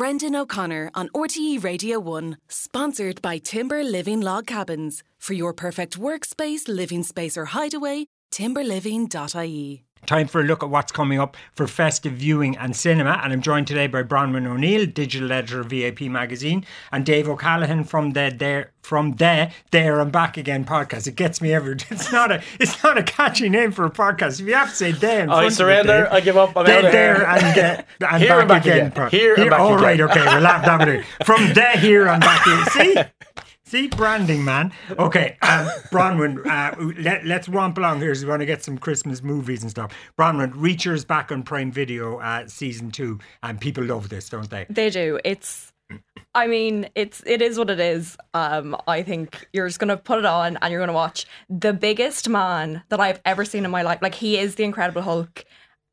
Brendan O'Connor on RTE Radio 1, sponsored by Timber Living Log Cabins. For your perfect workspace, living space, or hideaway, timberliving.ie. Time for a look at what's coming up for festive viewing and cinema. And I'm joined today by Bronwyn O'Neill, digital editor of VIP magazine, and Dave O'Callaghan from the there from there, There and Back Again podcast. It gets me every. It's not a it's not a catchy name for a podcast. If you have to say there, I surrender. It, I give up. I'm there, out of there here. and, uh, and Here back, and back again. again. part. Here and back all again. right, okay, we'll have that. From there, here and back here. See. See, branding, man. Okay, um, Bronwyn, uh, let, let's romp along here. So we want to get some Christmas movies and stuff. Bronwyn, Reacher's back on Prime Video uh, season two, and people love this, don't they? They do. It's I mean, it's it is what it is. Um, I think you're just gonna put it on and you're gonna watch the biggest man that I've ever seen in my life. Like he is the Incredible Hulk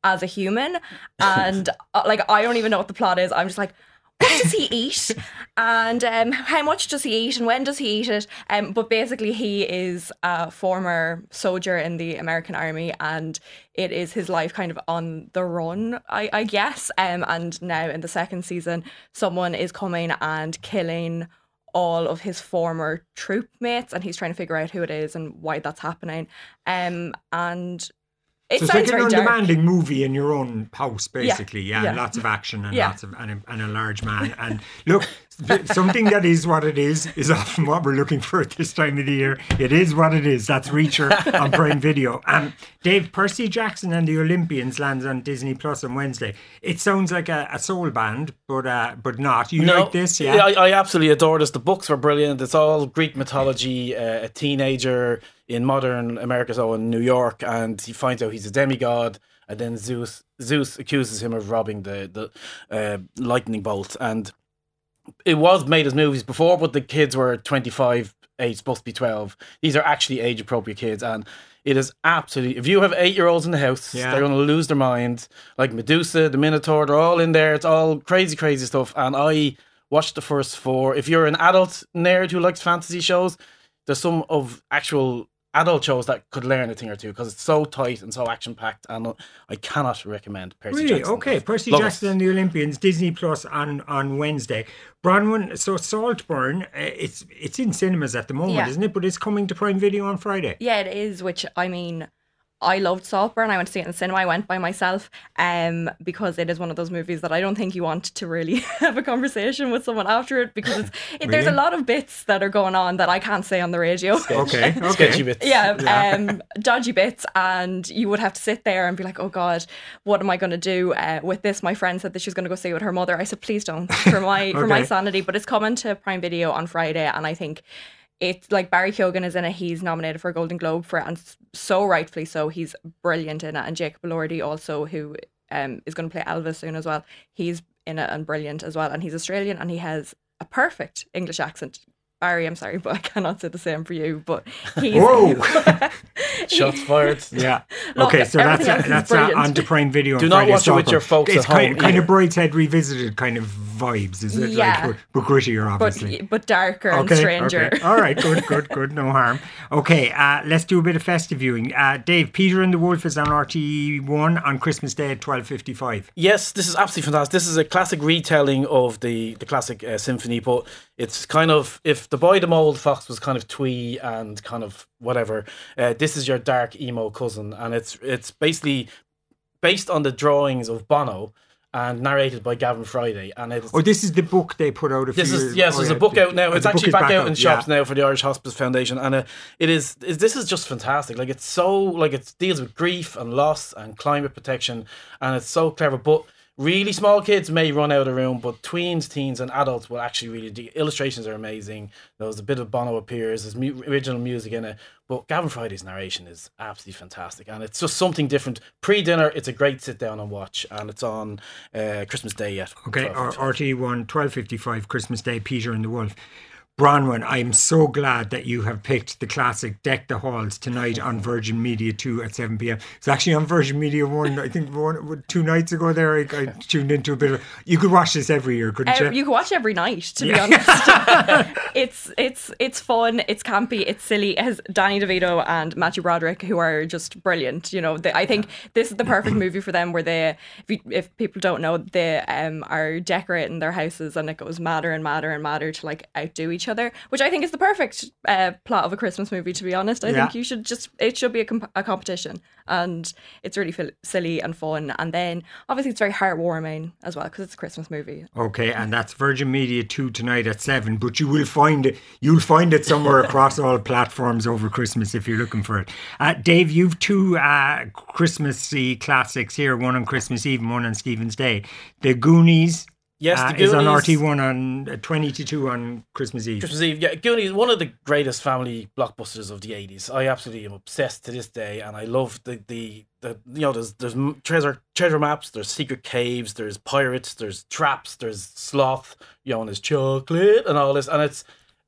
as a human, and uh, like I don't even know what the plot is. I'm just like. What does he eat? And um, how much does he eat? And when does he eat it? Um, but basically, he is a former soldier in the American army, and it is his life kind of on the run, I, I guess. Um, and now in the second season, someone is coming and killing all of his former troop mates, and he's trying to figure out who it is and why that's happening. Um, and it So it's like an dark. undemanding movie in your own house, basically. Yeah, yeah. and lots of action and Yeah. lots of and a, and a large man. And look, something that is what it is is often what we're looking for at this time of the year. It is what it is. That's Reacher on Prime Video. Um, Dave Percy Jackson and the Olympians lands on Disney Plus on Wednesday. It sounds like a, a soul band, but uh, but not. You like this? Yeah. I, I absolutely adore this. The books were brilliant. It's all Greek mythology. Uh, a teenager in modern America, so in New York, and he finds out he's a demigod. And then Zeus Zeus accuses him of robbing the the uh, lightning bolt. And it was made as movies before, but the kids were twenty five, age supposed to be twelve. These are actually age appropriate kids, and it is absolutely. If you have eight year olds in the house, Yeah. they're going to lose their mind. Like Medusa, the Minotaur, they're all in there. It's all crazy, crazy stuff. And I watched the first four. If you're an adult nerd who likes fantasy shows, there's some of actual adult shows that could learn a thing or two because it's so tight and so action packed. And I cannot recommend Percy Really? Jackson. Okay, Percy Love it. Jackson and the Olympians, Disney Plus on on Wednesday. Bronwyn, so Saltburn, uh, it's it's in cinemas at the moment, Yeah. isn't it? But it's coming to Prime Video on Friday. Yeah, it is. Which I mean, I loved Saltburn. I went to see it in the cinema. I went by myself, um, because it is one of those movies that I don't think you want to really have a conversation with someone after it because it's, it, there's a lot of bits that are going on that I can't say on the radio. Okay, okay. Sketchy bits. Yeah, um, dodgy bits, and you would have to sit there and be like, "Oh God, what am I going to do uh, with this?" My friend said that she was going to go see it with her mother. I said, "Please don't, for my for my sanity." But it's coming to Prime Video on Friday, and I think it's like Barry Keoghan is in it. He's nominated for a Golden Globe for it, and so rightfully so. He's brilliant in it, and Jacob Elordi also, who um, is going to play Elvis soon as well. He's in it and brilliant as well, and he's Australian, and he has a perfect English accent. Barry, I'm sorry, but I cannot say the same for you. But he's Whoa. Shots fired. Yeah. Look, okay, so that's everything else is that's uh, on to Prime Video. Do not Friday, watch it with your folks It's at kind, home kind of either. Brideshead revisited kind of vibes, is it? Yeah. Like, but, but grittier, obviously. but but darker and stranger. Okay. All right, good, good, good. No harm. Okay, uh, let's do a bit of festive viewing. Uh, Dave, Peter and the Wolf is on RTE1 on Christmas Day at 12.55. Yes, this is absolutely fantastic. This is a classic retelling of the the classic uh, symphony, but it's kind of if the boy the mold fox was kind of twee and kind of whatever. Uh, this is your dark emo cousin, and it's it's basically based on the drawings of Bono and narrated by Gavin Friday, and it's. Oh, this is the book they put out a few This years is yes. oh, there's yeah, a book out now. oh, It's actually is back, out in shops yeah. now for the Irish Hospice Foundation, and uh, it is, is. This is just fantastic. Like it's so like it deals with grief and loss and climate protection, and it's so clever. But really small kids may run out of room, but tweens, teens, and adults will actually really. The illustrations are amazing. There's a bit of Bono appears. There's mu- original music in it, but Gavin Friday's narration is absolutely fantastic, and it's just something different. Pre-dinner, it's a great sit down and watch, and it's on uh, Christmas Day yet. Okay, 12. or RTE1, 12.55, Christmas Day, Peter and the Wolf. Bronwyn, I'm so glad that you have picked the classic Deck the Halls tonight on Virgin Media 2 at 7 p.m. It's actually on Virgin Media 1, I think one, two nights ago there, I, I tuned into a bit of You could watch this every year, couldn't Uh, you? you can watch every night, to be honest. it's it's it's fun, it's campy, it's silly. It has Danny DeVito and Matthew Broderick, who are just brilliant. You know, they, I think this is the perfect movie for them, where they, if, you, if people don't know, they um, are decorating their houses, and it goes madder and madder and madder to like outdo each other, which I think is the perfect uh, plot of a Christmas movie. To be honest, I Yeah. think you should just it should be a, comp- a competition, and it's really fil- silly and fun. And then obviously it's very heartwarming as well because it's a Christmas movie. Okay, and that's Virgin Media 2 tonight at 7, but you will find it you'll find it somewhere across all platforms over Christmas if you're looking for it. Uh, Dave, you've two uh, Christmassy classics here, one on Christmas Eve and one on Stephen's Day. The Goonies Yes, uh, the is on RTE1 on uh, 20 to 2 on Christmas Eve. Christmas Eve, yeah, Goonies, one of the greatest family blockbusters of the eighties. I absolutely am obsessed to this day, and I love the the, the you know there's there's treasure treasure maps, there's secret caves, there's pirates, there's traps, there's sloth, you know, and there's chocolate and all this, and it's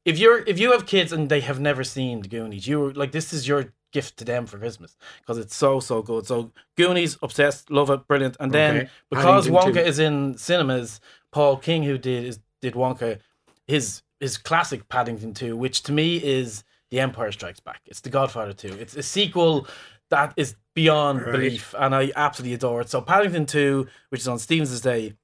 if you're if you have kids and they have never seen the Goonies, you like this is your gift to them for Christmas because it's so so good. So Goonies, obsessed, love it, brilliant, and then Okay. because Wonka too. is in cinemas, Paul King who did is did Wonka his his classic Paddington 2, which to me is The Empire Strikes Back. It's The Godfather 2. It's a sequel that is beyond Right. belief, and I absolutely adore it. So Paddington 2, which is on Stephen's Day,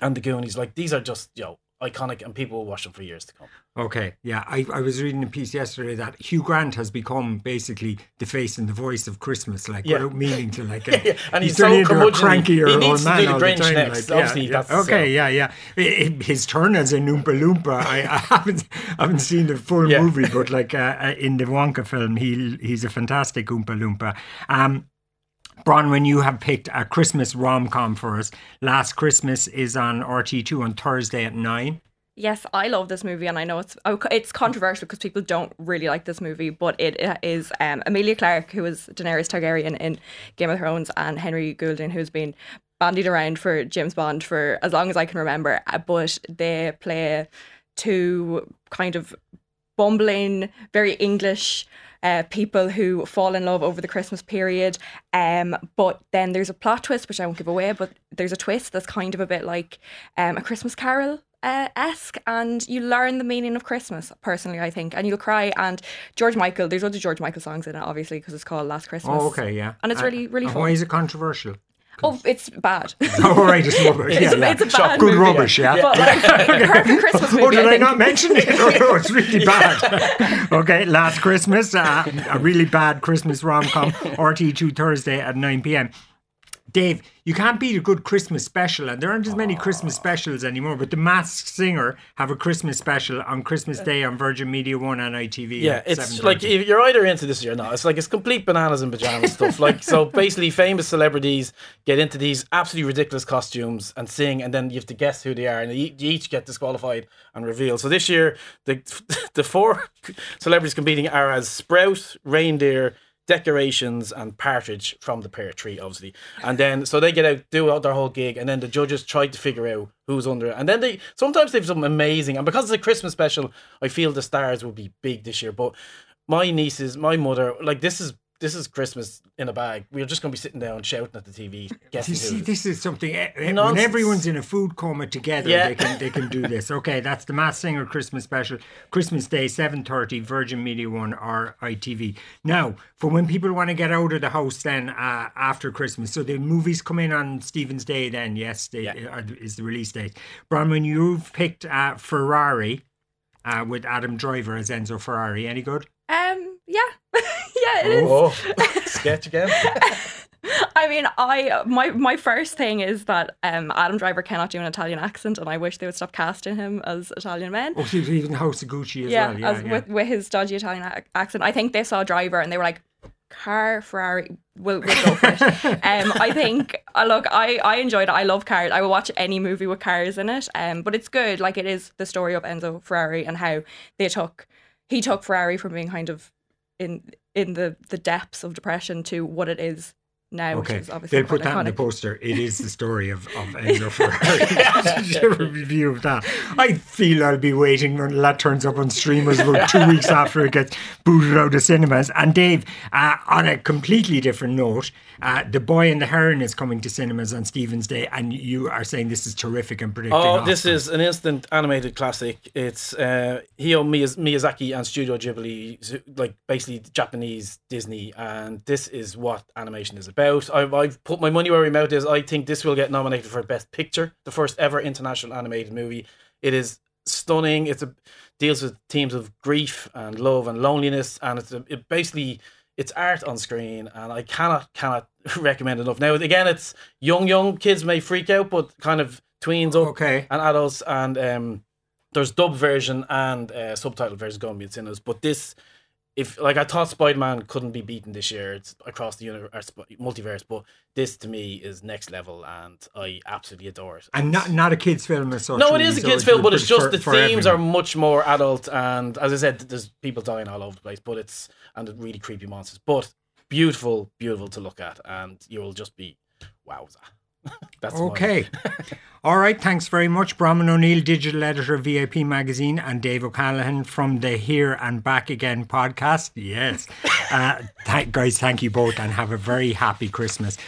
and The Goonies, like these are just you know iconic, and people will watch them for years to come. Okay, yeah, I, I was reading a piece yesterday that Hugh Grant has become basically the face and the voice of Christmas, like Yeah. without meaning to, like, Yeah, yeah, and he's turning so into a crankier He old to man do the Grinch time, next. like, Obviously, yeah, yeah. okay, yeah, yeah. I- I- His turn as an Oompa Loompa, I, I haven't haven't seen the full movie, but like uh, uh, in the Wonka film, he he's a fantastic Oompa Loompa. Um, Bronwyn, you have picked a Christmas rom com for us. Last Christmas is on RTE2 on Thursday at nine. Yes, I love this movie, and I know it's it's controversial because people don't really like this movie. But it is um, Emilia Clarke, who is Daenerys Targaryen in Game of Thrones, and Henry Golding, who's been bandied around for James Bond for as long as I can remember. Uh, But they play two kind of bumbling, very English uh, people who fall in love over the Christmas period. Um, but then there's a plot twist, which I won't give away, but there's a twist that's kind of a bit like um, a Christmas Carol. Uh, esque and you learn the meaning of Christmas personally I think and you'll cry and George Michael there's loads of George Michael songs in it obviously because it's called Last Christmas Oh, okay, yeah. and it's Uh, really really fun Why is it controversial? Oh it's bad Oh, right, it's rubbish. It's yeah, a- yeah. it's a bad Good movie. rubbish, yeah. but like perfect Christmas movie Oh, did I, think. not mention it? Oh, no, it's really bad. okay, last Christmas, uh, a really bad Christmas rom com, RTE2 Thursday at 9 pm. Dave, you can't beat a good Christmas special, and there aren't as many Christmas specials anymore. But the Masked Singer have a Christmas special on Christmas uh, Day on Virgin Media One and ITV. Yeah, it's 7:30. like you're either into this or not. It's like it's complete bananas and pajamas stuff. Like so, basically, famous celebrities get into these absolutely ridiculous costumes and sing, and then you have to guess who they are, and you you each get disqualified and revealed. So this year, the the four celebrities competing are as Sprout, Reindeer. Decorations and Partridge from the Pear Tree, obviously, and then so they get out, do out their whole gig, and then the judges try to figure out who's under it, and then they sometimes they've something amazing, and because it's a Christmas special, I feel the stars will be big this year. But my nieces, my mother, like this is this is Christmas in a bag. We're just gonna be sitting down shouting at the TV, guessing You see, who. this is something. eh, eh, When everyone's in a food coma together, Yeah. they can they can do this. Okay, that's the Masked Singer Christmas special, Christmas Day, seven thirty, Virgin Media One or ITV. Now, for when people want to get out of the house, then uh, after Christmas, so the movies come in on Stephen's Day. Then yes, they, Yeah. uh, is the release date. Bronwyn, you've picked uh, Ferrari. Uh, with Adam Driver as Enzo Ferrari. Any good? um yeah yeah it is sketch again. I mean, I my my first thing is that um, Adam Driver cannot do an Italian accent, and I wish they would stop casting him as Italian men. Oh, he's even House of Gucci as yeah, well. Yeah, as yeah. With, with his dodgy Italian ac- accent. I think they saw Driver and they were like, "Car Ferrari, we'll, we'll go for it." um, I think. Uh, look, I I enjoyed it. I love cars. I will watch any movie with cars in it. Um, but it's good. Like it is the story of Enzo Ferrari and how they took he took Ferrari from being kind of in in the the depths of depression to what it is now, Okay, which is obviously they'll put quite that in the poster. It is the story of, of Enzo Ferrari. Did you ever review of that? I feel I'll be waiting until that turns up on streamers about two weeks after it gets booted out of cinemas. And Dave, uh, on a completely different note, uh, The Boy and the Heron is coming to cinemas on Stephen's Day, and you are saying this is terrific and predicting. Oh, this Oscar. is an instant animated classic. It's uh, Hayao Miyazaki and Studio Ghibli, like basically Japanese Disney, and this is what animation is about. I've, I've put my money where my mouth is. I think this will get nominated for Best Picture, the first ever international animated movie. It is stunning. It's a deals with themes of grief and love and loneliness, and it's a, it basically it's art on screen, and I cannot cannot recommend enough. Now again, it's young young kids may freak out, but kind of tweens up Okay. and adults, and um, there's dub version and uh, subtitle version going to be in cinemas. But this, if like I thought Spider Man couldn't be beaten this year, it's across the universe, multiverse, but this to me is next level, and I absolutely adore it. And not not a kids' film as such. No, it is a kids' film, but it's just for- the for themes everyone. are much more adult, and as I said, there's people dying all over the place, but it's and really creepy monsters, but beautiful, beautiful to look at, and you'll just be wowza. That's Okay. All right. Thanks very much. Bronwyn O'Neill, digital editor of VIP Magazine, and Dave O'Callaghan from the Here and Back Again podcast. Yes. Uh, th- guys, thank you both and have a very happy Christmas.